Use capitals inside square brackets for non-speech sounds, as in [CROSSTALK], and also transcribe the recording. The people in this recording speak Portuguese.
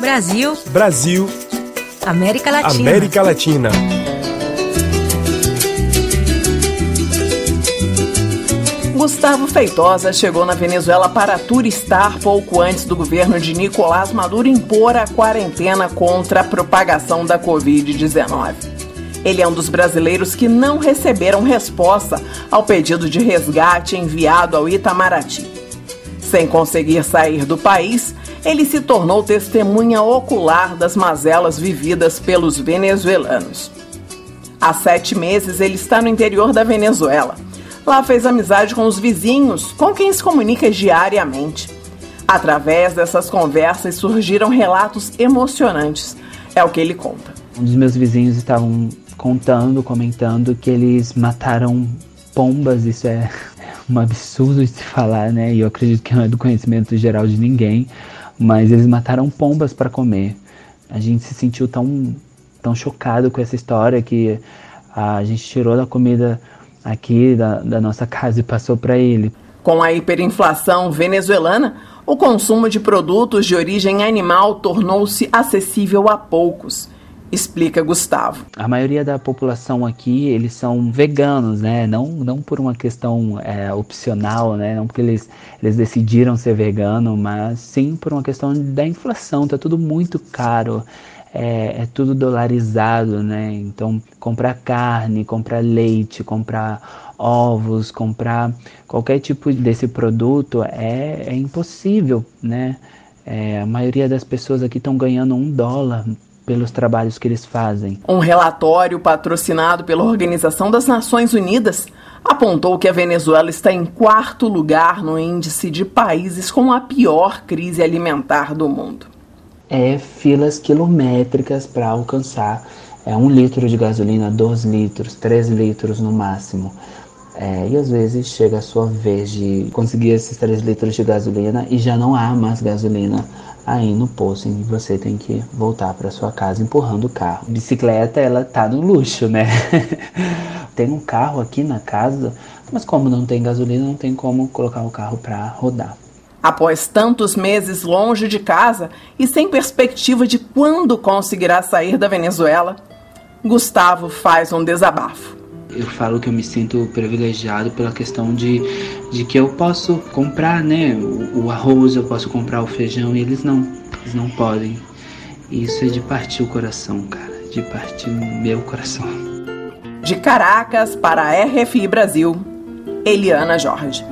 Brasil. Brasil. América Latina. América Latina. Gustavo Feitosa chegou na Venezuela para turistar pouco antes do governo de Nicolás Maduro impor a quarentena contra a propagação da Covid-19. Ele é um dos brasileiros que não receberam resposta ao pedido de resgate enviado ao Itamaraty. Sem conseguir sair do país, ele se tornou testemunha ocular das mazelas vividas pelos venezuelanos. Há sete meses ele está no interior da Venezuela Lá fez amizade com os vizinhos, com quem se comunica diariamente. Através dessas conversas surgiram relatos emocionantes. É o que ele conta. Um dos meus vizinhos estavam contando, comentando que eles mataram pombas. Isso é [LAUGHS] um absurdo de se falar, né? E eu acredito que não é do conhecimento geral de ninguém. Mas eles mataram pombas para comer. A gente se sentiu tão, tão chocado com essa história que a gente tirou da comida aqui da, da nossa casa e passou para ele. Com a hiperinflação venezuelana, o consumo de produtos de origem animal tornou-se acessível a poucos. Explica Gustavo. A maioria da população aqui, eles são veganos, né? Não, não por uma questão é, opcional, né? Não porque eles, eles decidiram ser vegano, mas sim por uma questão da inflação. Tá tudo muito caro é, é, tudo dolarizado, né? Então, comprar carne, comprar leite, comprar ovos, comprar qualquer tipo desse produto é, é impossível, né? É, a maioria das pessoas aqui estão ganhando um dólar pelos trabalhos que eles fazem. Um relatório patrocinado pela Organização das Nações Unidas apontou que a Venezuela está em quarto lugar no índice de países com a pior crise alimentar do mundo é filas quilométricas para alcançar é, um litro de gasolina, dois litros, três litros no máximo. É, e às vezes chega a sua vez de conseguir esses 3 litros de gasolina e já não há mais gasolina aí no posto e você tem que voltar para sua casa empurrando o carro. Bicicleta, ela tá no luxo, né? [LAUGHS] tem um carro aqui na casa, mas como não tem gasolina, não tem como colocar o carro para rodar. Após tantos meses longe de casa e sem perspectiva de quando conseguirá sair da Venezuela, Gustavo faz um desabafo. Eu falo que eu me sinto privilegiado pela questão de, de que eu posso comprar né, o, o arroz, eu posso comprar o feijão e eles não, eles não podem. E isso é de partir o coração, cara, de partir o meu coração. De Caracas para a RFI Brasil, Eliana Jorge.